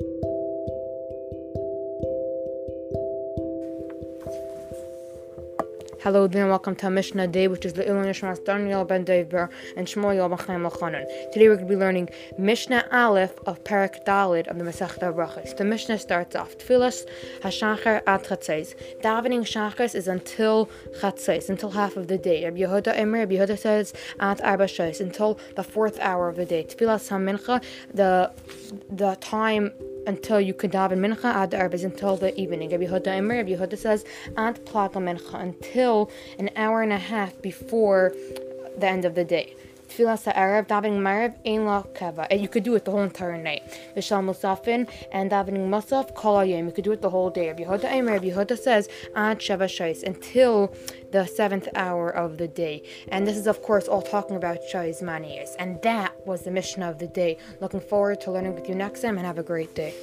Thank you. Hello there and welcome to Mishnah Day, which is the Ilon Yishmas Daniel ben Dever and Shmuel ben Chaim Lachanan. Today we're going to be learning Mishnah Aleph of Perak Dalid of the Masechta Brachas. The Mishnah starts off Tfilas Hashachar ad Chatzais. Davening Shachas is until Chatzais, until half of the day. Rabbi Yehuda Emir, Rabbi Yehuda says at Arba until the fourth hour of the day. Tfilas HaMincha, the the time until you could daven mincha ad arbez until the evening. Rabbi Yehuda Emir, Rabbi Yehuda says ad plaga mincha until an hour and a half before the end of the day. Tfilas Arab, davening Maariv, Ein La Keva. And you could do it the whole entire night. Vishal Musafin and davening Musaf, Kol Ayim. You could do it the whole day. Rabbi Yehuda Emir, Rabbi Yehuda says Ad Sheva Shais until the seventh hour of the day. And this is, of course, all talking about Shais Manias. And that was the Mishnah of the day. Looking forward to learning with you next time and have a great day.